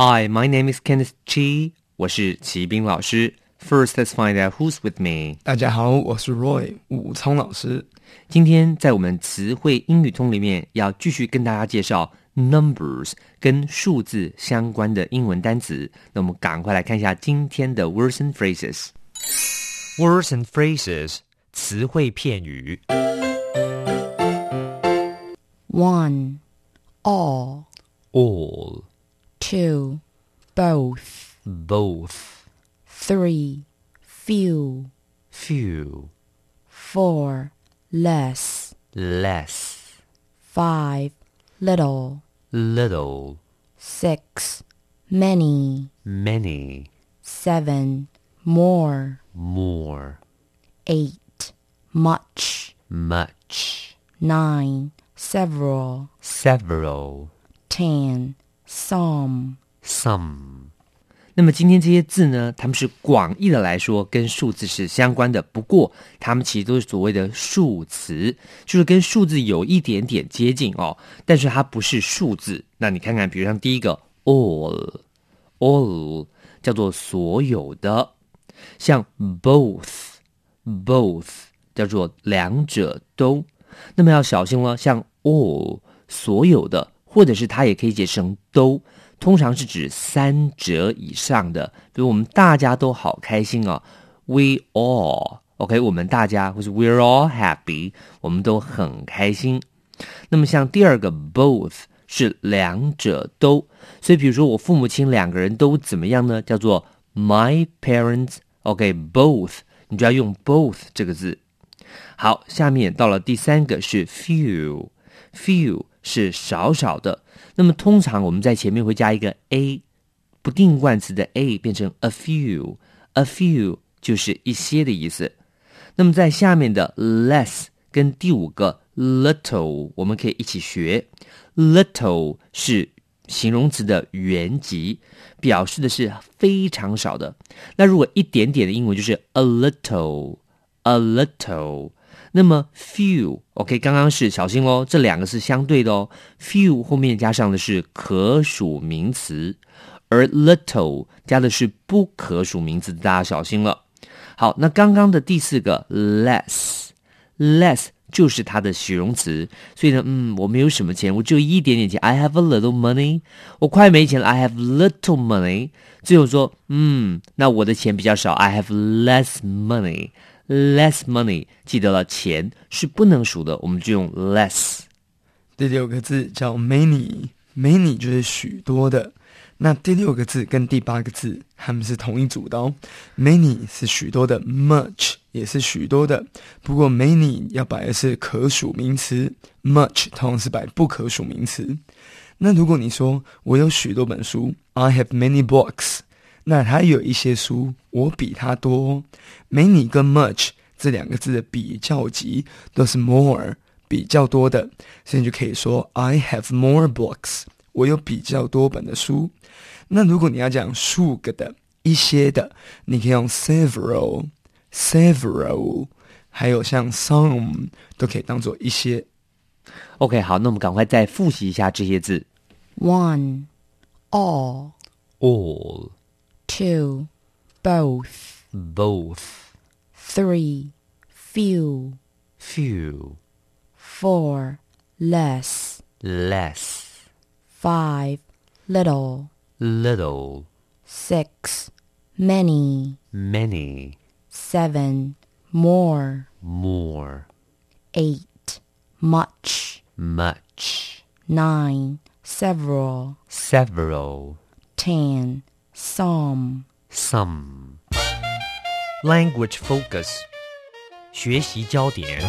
Hi, my name is Kenneth Chi. 我是齐斌老师。First, let's find out who's with me. 大家好，我是 Roy 武聪老师。今天在我们词汇英语通里面，要继续跟大家介绍 numbers 跟数字相关的英文单词。那我们赶快来看一下今天的 words and phrases。Words and phrases 词汇片语。 One, all, All, two, both, both, three, few, few, four, less, less, five, little, little, six, many, many, seven, more, more, eight, much, much, nine, several, several, ten, some. some。那么今天这些字呢，它们是广义的来说跟数字是相关的，不过它们其实都是所谓的数词，就是跟数字有一点点接近哦，但是它不是数字。那你看看，比如像第一个 all，all 叫做所有的，像 both，both 叫做两者都。那么要小心了，像 all 所有的，或者是它也可以解成都，通常是指三者以上的。比如我们大家都好开心哦，we all，OK，、我们大家或是 we're all happy，我们都很开心。那么像第二个 both 是两者都，所以比如说我父母亲两个人都怎么样呢？叫做 my parents，OK，both，、你就要用 both 这个字。好，下面到了第三个是 few，few 是少少的。那么通常我们在前面会加一个 a，不定冠词的 a 变成 a few，a few 就是一些的意思。那么在下面的 less 跟第五个 little 我们可以一起学，little 是形容词的原级，表示的是非常少的。那如果一点点的英文就是 a little，a little。那么 few，OK，、刚刚是小心哦，这两个是相对的哦。few 后面加上的是可数名词，而 little 加的是不可数名词，大家小心了。好，那刚刚的第四个 less，less 就是它的形容词，所以呢，嗯，我没有什么钱，我只有一点点钱，I have a little money，我快没钱了，I have little money。最后说，嗯，那我的钱比较少，I have less money。Less money，记得了，钱是不能数的，我们就用 less。第六个字叫 many，many 就是许多的。那第六个字跟第八个字，它们是同一组的哦。many 是许多的，much 也是许多的。不过 many 要摆的是可数名词，much 通常是摆不可数名词。那如果你说我有许多本书，I have many books，那它有一些书我比它多哦。many 跟 much 这两个字的比较级都是 more。比较多的，所以你就可以说 I have more books，我有比较多本的书。那如果你要讲数个的、一些的，你可以用 several，several，还有像 some 都可以当做一些。OK，好，那我们赶快再复习一下这些字 One, all,：all、two, both, both、three, few, few、four, less, less、five, little, little、six, many, many、seven, more, more、eight, much, much、nine, several, several、ten, some. some。Language focus，学习焦点。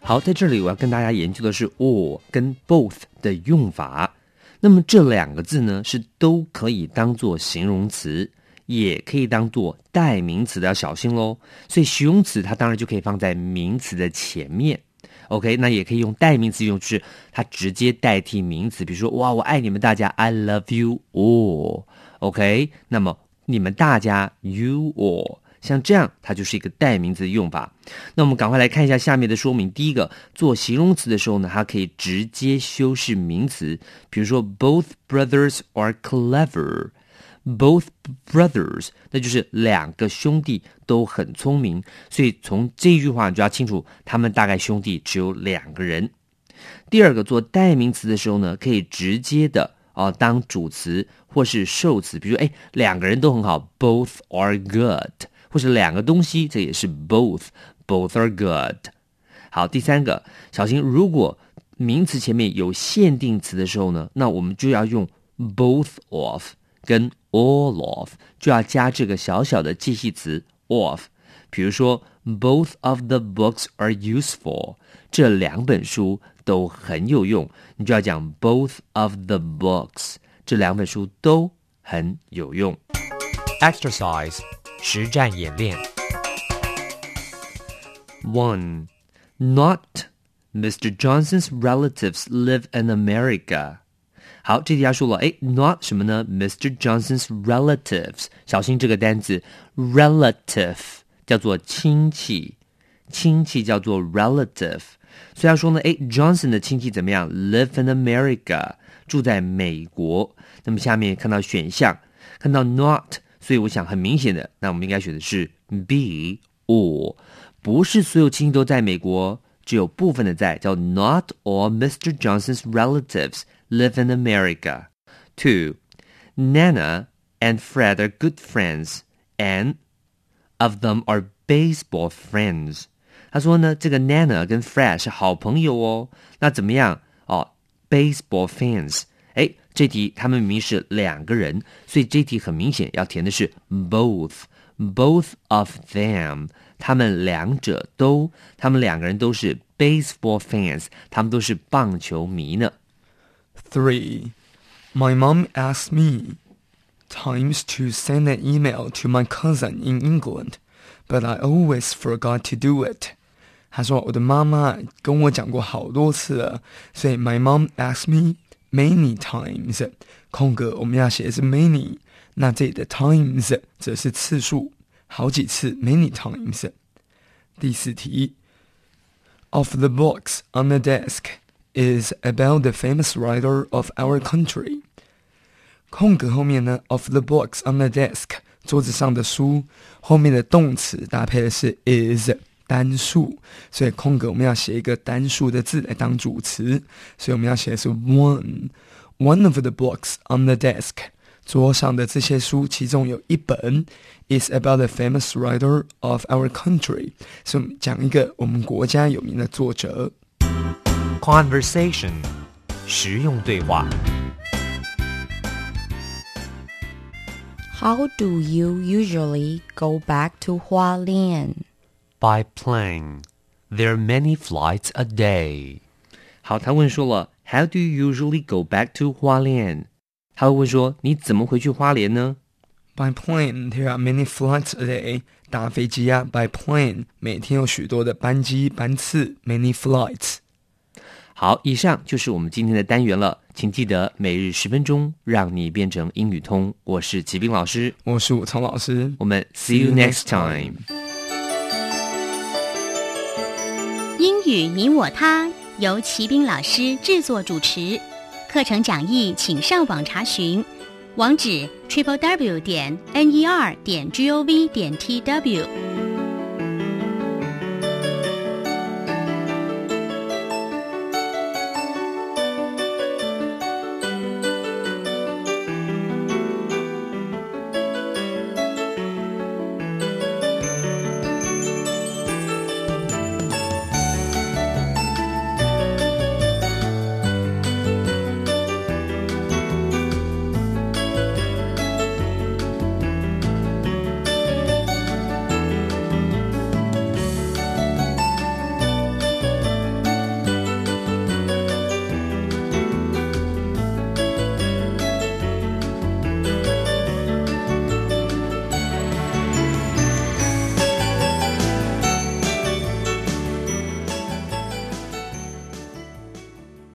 好，在这里我要跟大家研究的是 or 跟 both 的的用法。那么这两个字呢，是都可以当做形容词，也可以当做代名词的，要小心喽。所以形容词它当然就可以放在名词的前面。OK，那也可以用代名词用，就是它直接代替名词。比如说，哇，我爱你们大家，I love you all。OK，那么你们大家，you all。像这样，它就是一个代名词的用法。那我们赶快来看一下下面的说明。第一个，做形容词的时候呢，它可以直接修饰名词，比如说，Both brothers are clever。Both brothers，那就是两个兄弟都很聪明。所以从这句话你就要清楚，他们大概兄弟只有两个人。第二个，做代名词的时候呢，可以直接的啊当主词或是受词，比如，哎，两个人都很好，Both are good。或是两个东西，这也是 both，both are good。好，第三个，小心，如果名词前面有限定词的时候呢，那我们就要用 both of 跟 all of，就要加这个小小的介系词 of。比如说，both of the books are useful，这两本书都很有用，你就要讲 both of the books，这两本书都很有用。 Exercise 实战演练。 One, not Mr. Johnson's relatives live in America. 好，这题他说了，哎，not 什么呢？Mr. Johnson's relatives，小心这个单词，relative 叫做亲戚，亲戚叫做 relative。所以他说呢，哎，Johnson 的亲戚怎么样？Live in America，住在美国。那么下面看到选项，看到 not，所以我想很明显的，那我们应该选的是 B or。不是所有亲戚都在美国，只有部分的在，叫 Not all Mr. Johnson's relatives live in America. Two, Nana and Fred are good friends, and of them are baseball friends. 他说呢，这个 Nana 跟 Fred 是好朋友哦。那怎么样？哦，baseball fans。哎，这题他们明明是两个人，所以这题很明显要填的是 both。Both of them，他们两者都，他们两个人都是 baseball fans，他们都是棒球迷呢。 Three, my mom asked me times to send an email to my cousin in England, but I always forgot to do it. 他说我的妈妈跟我讲过好多次了，所以 my mom asked me many times。空格我们要写的是 many，那这里的 times 则是次数，好几次 many times。第四题，of the books on the desk is about the famous writer of our country。空格后面呢，of the books on the desk，桌子上的书，后面的动词搭配的是 is 单数，所以空格我们要写一个单数的字来当主词，所以我们要写的是 one。One of the books on the desk，桌上的这些书，其中有一本 is about the famous writer of our country，是讲一个我们国家有名的作者。 Conversation 实用对话。 How do you usually go back to Hualien? By plane, there are many flights a day. 好，他问说了，How do you usually go back to 花莲？他会问说，你怎么回去花莲呢？ By plane, there are many flights a day. 搭飞机啊，by plane，每天有许多的班机班次，many flights。 好，以上就是我们今天的单元了，请记得每日十分钟，让你变成英语通。我是齐斌老师，我是武聪老师，我们 see you next time。英语你我他由齐斌老师制作主持，课程讲义请上网查询，网址 triple w 点 n e r 点 g o v 点 t w。